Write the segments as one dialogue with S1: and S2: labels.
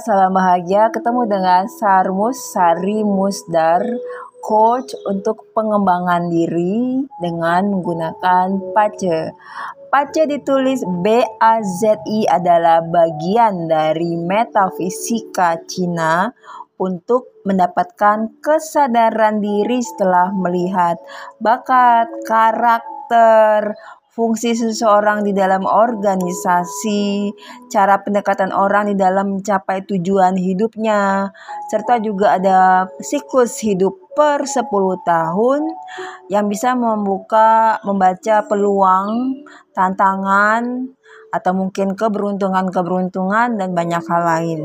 S1: Salam bahagia ketemu dengan Sarmus Sari Musdar coach untuk pengembangan diri dengan menggunakan PACE. PACE ditulis B A Z I adalah bagian dari metafisika Cina untuk mendapatkan kesadaran diri setelah melihat bakat, karakter, fungsi seseorang di dalam organisasi, cara pendekatan orang di dalam mencapai tujuan hidupnya, serta juga ada siklus hidup per 10 tahun yang bisa membuka membaca peluang, tantangan, atau mungkin keberuntungan-keberuntungan dan banyak hal lain.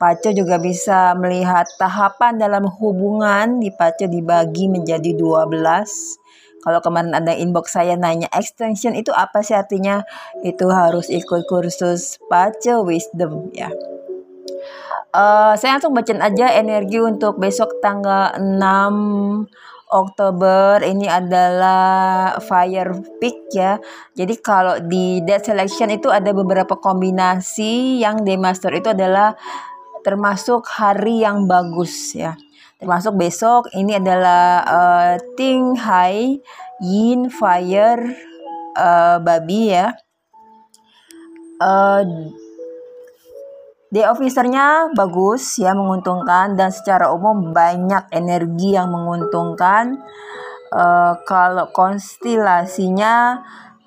S1: Pace juga bisa melihat tahapan dalam hubungan di Pace dibagi menjadi 12 kalau kemarin ada inbox saya nanya extension itu apa sih artinya? Itu harus ikut kursus Pace Wisdom ya. Uh, saya langsung bacain aja energi untuk besok tanggal 6 Oktober ini adalah Fire Peak ya. Jadi kalau di dead selection itu ada beberapa kombinasi yang day master itu adalah termasuk hari yang bagus ya termasuk besok ini adalah uh, Ting Hai Yin Fire uh, babi ya. Uh, Day officernya bagus ya menguntungkan. Dan secara umum banyak energi yang menguntungkan. Uh, kalau konstelasinya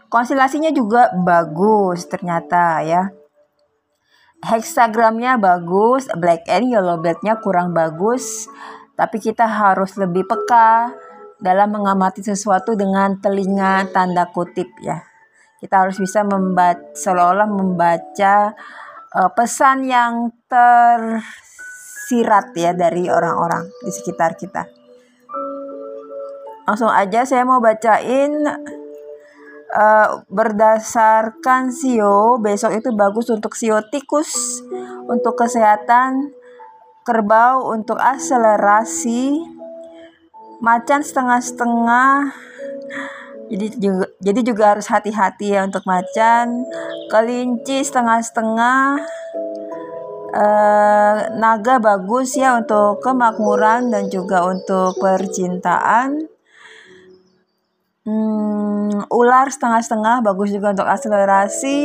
S1: konstelasinya juga bagus ternyata ya. Hexagramnya bagus black and yellow bednya kurang bagus tapi kita harus lebih peka dalam mengamati sesuatu dengan telinga tanda kutip ya. Kita harus bisa membaca seolah-olah membaca uh, pesan yang tersirat ya dari orang-orang di sekitar kita. Langsung aja saya mau bacain uh, berdasarkan sio besok itu bagus untuk sio tikus untuk kesehatan kerbau untuk akselerasi, macan setengah-setengah. Jadi juga, jadi juga harus hati-hati ya untuk macan, kelinci setengah-setengah, eh, naga bagus ya untuk kemakmuran dan juga untuk percintaan. Hmm, ular setengah-setengah bagus juga untuk akselerasi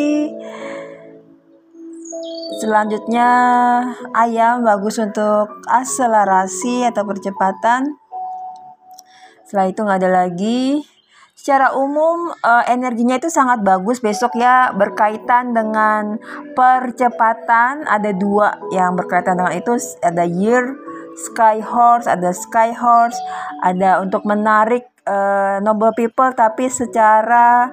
S1: Selanjutnya ayam bagus untuk akselerasi atau percepatan. Setelah itu nggak ada lagi. Secara umum uh, energinya itu sangat bagus besok ya berkaitan dengan percepatan ada dua yang berkaitan dengan itu ada year sky horse ada sky horse ada untuk menarik uh, noble people tapi secara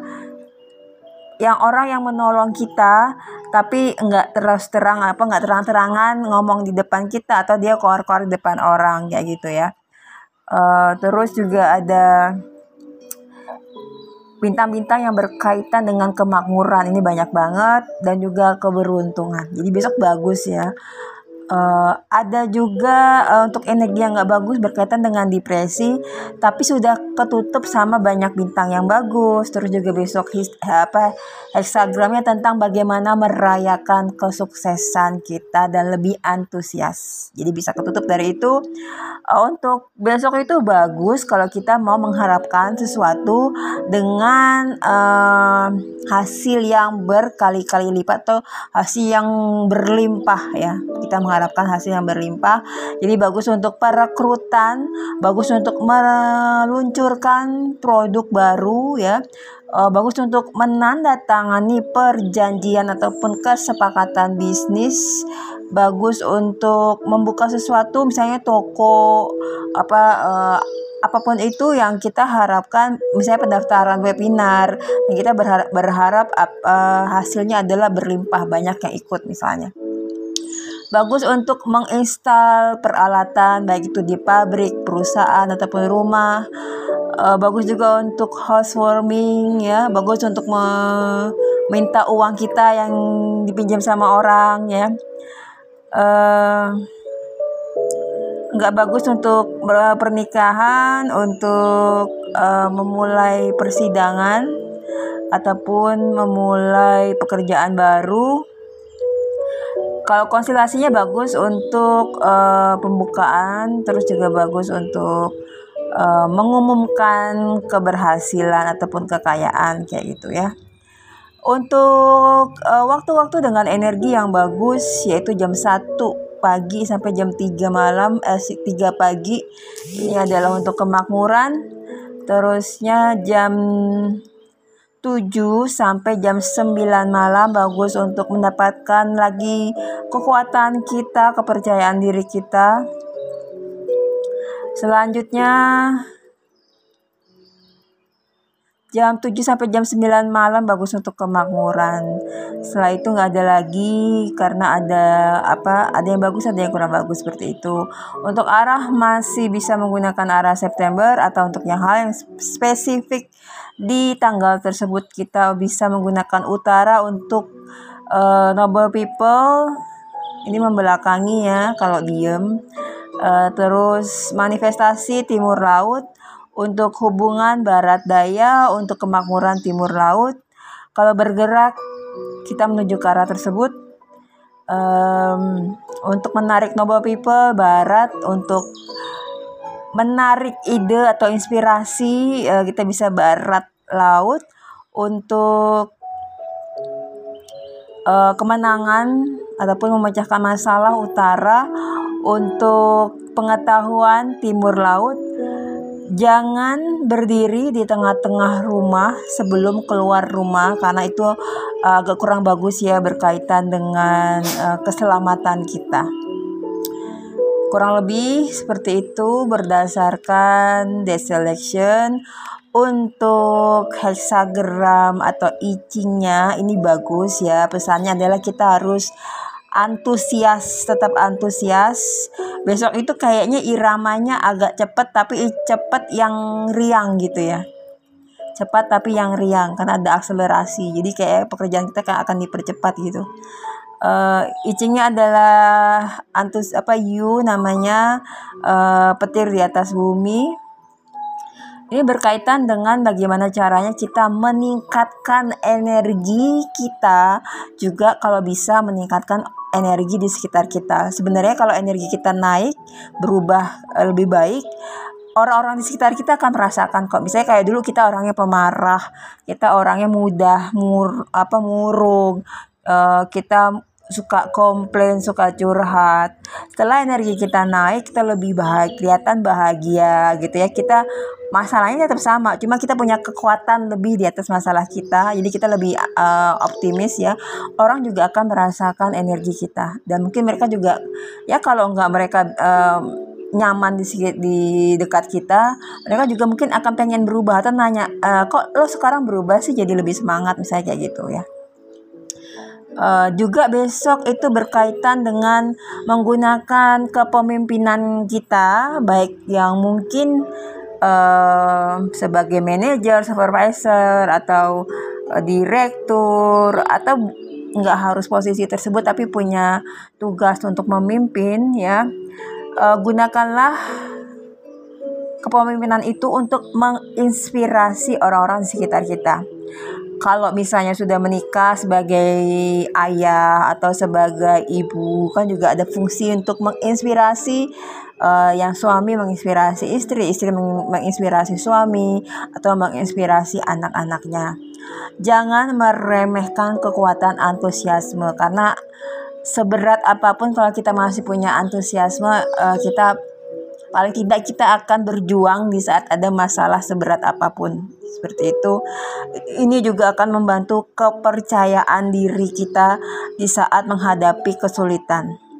S1: yang orang yang menolong kita tapi nggak terus terang apa nggak terang-terangan ngomong di depan kita atau dia keluar-keluar di depan orang kayak gitu ya. Uh, terus juga ada bintang-bintang yang berkaitan dengan kemakmuran ini banyak banget dan juga keberuntungan. Jadi besok bagus ya uh, ada juga uh, untuk energi yang nggak bagus berkaitan dengan depresi tapi sudah ketutup sama banyak bintang yang bagus. Terus juga besok his, apa hexagramnya tentang bagaimana merayakan kesuksesan kita dan lebih antusias. Jadi bisa ketutup dari itu. Uh, untuk besok itu bagus kalau kita mau mengharapkan sesuatu dengan uh, hasil yang berkali-kali lipat atau hasil yang berlimpah ya. Kita mengharapkan mengharapkan hasil yang berlimpah. Jadi bagus untuk perekrutan, bagus untuk meluncurkan produk baru ya. Uh, bagus untuk menandatangani perjanjian ataupun kesepakatan bisnis bagus untuk membuka sesuatu misalnya toko apa uh, apa pun itu yang kita harapkan misalnya pendaftaran webinar yang kita berharap berharap uh, hasilnya adalah berlimpah banyak yang ikut misalnya bagus untuk menginstal peralatan baik itu di pabrik, perusahaan ataupun rumah. Uh, bagus juga untuk housewarming ya, bagus untuk meminta uang kita yang dipinjam sama orang ya. Uh, bagus untuk pernikahan, untuk uh, memulai persidangan ataupun memulai pekerjaan baru kalau konstelasinya bagus untuk uh, pembukaan terus juga bagus untuk uh, mengumumkan keberhasilan ataupun kekayaan kayak gitu ya. Untuk waktu-waktu uh, dengan energi yang bagus yaitu jam 1 pagi sampai jam 3 malam eh 3 pagi ini adalah untuk kemakmuran. Terusnya jam 7 sampai jam 9 malam bagus untuk mendapatkan lagi kekuatan kita, kepercayaan diri kita. Selanjutnya jam 7 sampai jam 9 malam bagus untuk kemakmuran. Setelah itu nggak ada lagi karena ada apa? Ada yang bagus, ada yang kurang bagus seperti itu. Untuk arah masih bisa menggunakan arah September atau untuk yang hal yang spesifik di tanggal tersebut kita bisa menggunakan utara untuk uh, noble people. Ini membelakangi ya kalau diem. Uh, terus manifestasi timur laut untuk hubungan barat daya, untuk kemakmuran timur laut. Kalau bergerak, kita menuju ke arah tersebut. Um, untuk menarik noble people barat, untuk menarik ide atau inspirasi, uh, kita bisa barat laut. Untuk uh, kemenangan ataupun memecahkan masalah utara, untuk pengetahuan timur laut Jangan berdiri di tengah-tengah rumah sebelum keluar rumah karena itu uh, agak kurang bagus ya berkaitan dengan uh, keselamatan kita. Kurang lebih seperti itu berdasarkan deselection. Untuk hexagram atau icingnya ini bagus ya. Pesannya adalah kita harus antusias tetap antusias besok itu kayaknya iramanya agak cepat tapi cepat yang riang gitu ya. Cepat tapi yang riang karena ada akselerasi. Jadi kayak pekerjaan kita kan akan dipercepat gitu. Uh, icingnya adalah antus apa you namanya uh, petir di atas bumi. Ini berkaitan dengan bagaimana caranya kita meningkatkan energi kita juga kalau bisa meningkatkan energi di sekitar kita. Sebenarnya kalau energi kita naik, berubah eh, lebih baik, orang-orang di sekitar kita akan merasakan kok. Misalnya kayak dulu kita orangnya pemarah, kita orangnya mudah mur apa murung, uh, kita suka komplain, suka curhat. Setelah energi kita naik, kita lebih bahagia, kelihatan bahagia gitu ya. Kita masalahnya tetap sama, cuma kita punya kekuatan lebih di atas masalah kita. Jadi kita lebih uh, optimis ya. Orang juga akan merasakan energi kita dan mungkin mereka juga ya kalau nggak mereka uh, nyaman di di dekat kita, mereka juga mungkin akan pengen berubah atau nanya, e, kok lo sekarang berubah sih jadi lebih semangat misalnya kayak gitu ya. Uh, juga besok itu berkaitan dengan menggunakan kepemimpinan kita, baik yang mungkin uh, sebagai manajer, supervisor, atau uh, direktur, atau nggak harus posisi tersebut, tapi punya tugas untuk memimpin, ya. Uh, gunakanlah kepemimpinan itu untuk menginspirasi orang-orang di sekitar kita kalau misalnya sudah menikah sebagai ayah atau sebagai ibu kan juga ada fungsi untuk menginspirasi uh, yang suami menginspirasi istri, istri menginspirasi suami atau menginspirasi anak-anaknya. Jangan meremehkan kekuatan antusiasme karena seberat apa pun kalau kita masih punya antusiasme uh, kita paling tidak kita akan berjuang di saat ada masalah seberat apa pun seperti itu. Ini juga akan membantu kepercayaan diri kita di saat menghadapi kesulitan.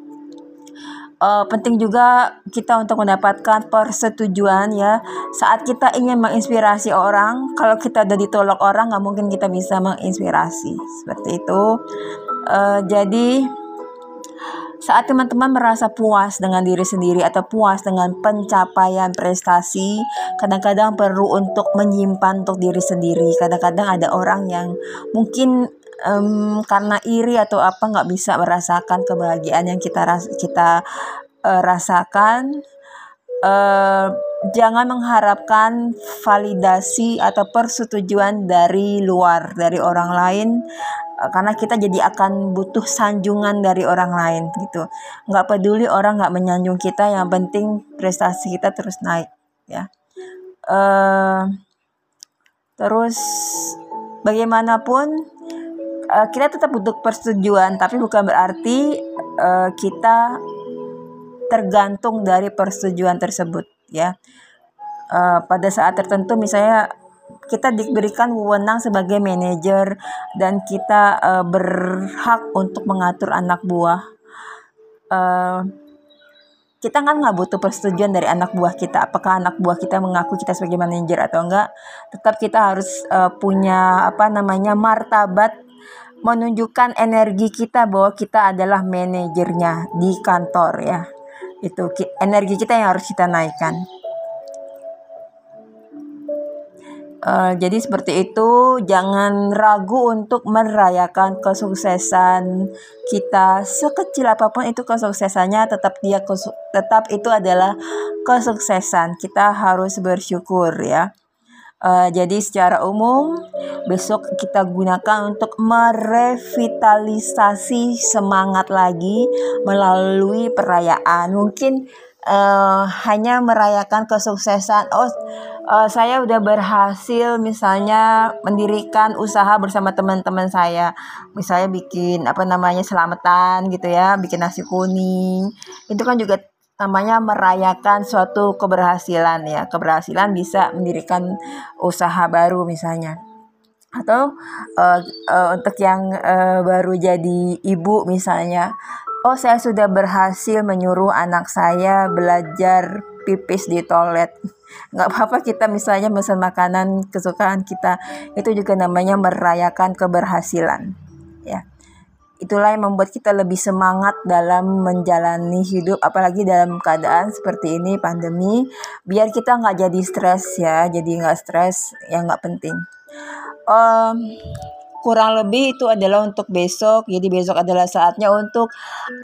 S1: Uh, penting juga kita untuk mendapatkan persetujuan ya saat kita ingin menginspirasi orang kalau kita udah ditolak orang nggak mungkin kita bisa menginspirasi seperti itu uh, jadi saat teman-teman merasa puas dengan diri sendiri atau puas dengan pencapaian prestasi, kadang-kadang perlu untuk menyimpan untuk diri sendiri. Kadang-kadang ada orang yang mungkin um, karena iri atau apa nggak bisa merasakan kebahagiaan yang kita ras kita uh, rasakan. Uh, jangan mengharapkan validasi atau persetujuan dari luar dari orang lain karena kita jadi akan butuh sanjungan dari orang lain gitu. Nggak peduli orang nggak menyanjung kita yang penting prestasi kita terus naik ya. Uh, terus bagaimanapun uh, kita tetap butuh persetujuan tapi bukan berarti uh, kita tergantung dari persetujuan tersebut ya. Uh, pada saat tertentu misalnya kita diberikan wewenang sebagai manajer dan kita uh, berhak untuk mengatur anak buah. Uh, kita kan nggak butuh persetujuan dari anak buah kita. Apakah anak buah kita mengaku kita sebagai manajer atau enggak? Tetap kita harus uh, punya apa namanya martabat menunjukkan energi kita bahwa kita adalah manajernya di kantor ya. Itu energi kita yang harus kita naikkan. Uh, jadi seperti itu, jangan ragu untuk merayakan kesuksesan kita sekecil apa pun itu kesuksesannya tetap dia tetap itu adalah kesuksesan. Kita harus bersyukur ya. Uh, jadi secara umum besok kita gunakan untuk merevitalisasi semangat lagi melalui perayaan. Mungkin uh, hanya merayakan kesuksesan. Oh, uh, saya udah berhasil misalnya mendirikan usaha bersama teman-teman saya. Misalnya bikin apa namanya selamatan gitu ya, bikin nasi kuning. Itu kan juga namanya merayakan suatu keberhasilan ya. Keberhasilan bisa mendirikan usaha baru misalnya atau uh, uh, untuk yang uh, baru jadi ibu misalnya oh saya sudah berhasil menyuruh anak saya belajar pipis di toilet nggak apa-apa kita misalnya pesan makanan kesukaan kita itu juga namanya merayakan keberhasilan ya. Itulah yang membuat kita lebih semangat dalam menjalani hidup apalagi dalam keadaan seperti ini pandemi. Biar kita nggak jadi stres ya. Jadi nggak stres yang nggak penting. Um, kurang lebih itu adalah untuk besok. Jadi besok adalah saatnya untuk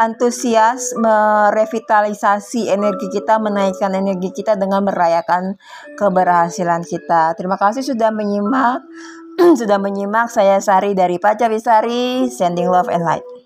S1: antusias merevitalisasi energi kita, menaikkan energi kita dengan merayakan keberhasilan kita. Terima kasih sudah menyimak. sudah menyimak saya Sari dari Pacawisari, sending love and light.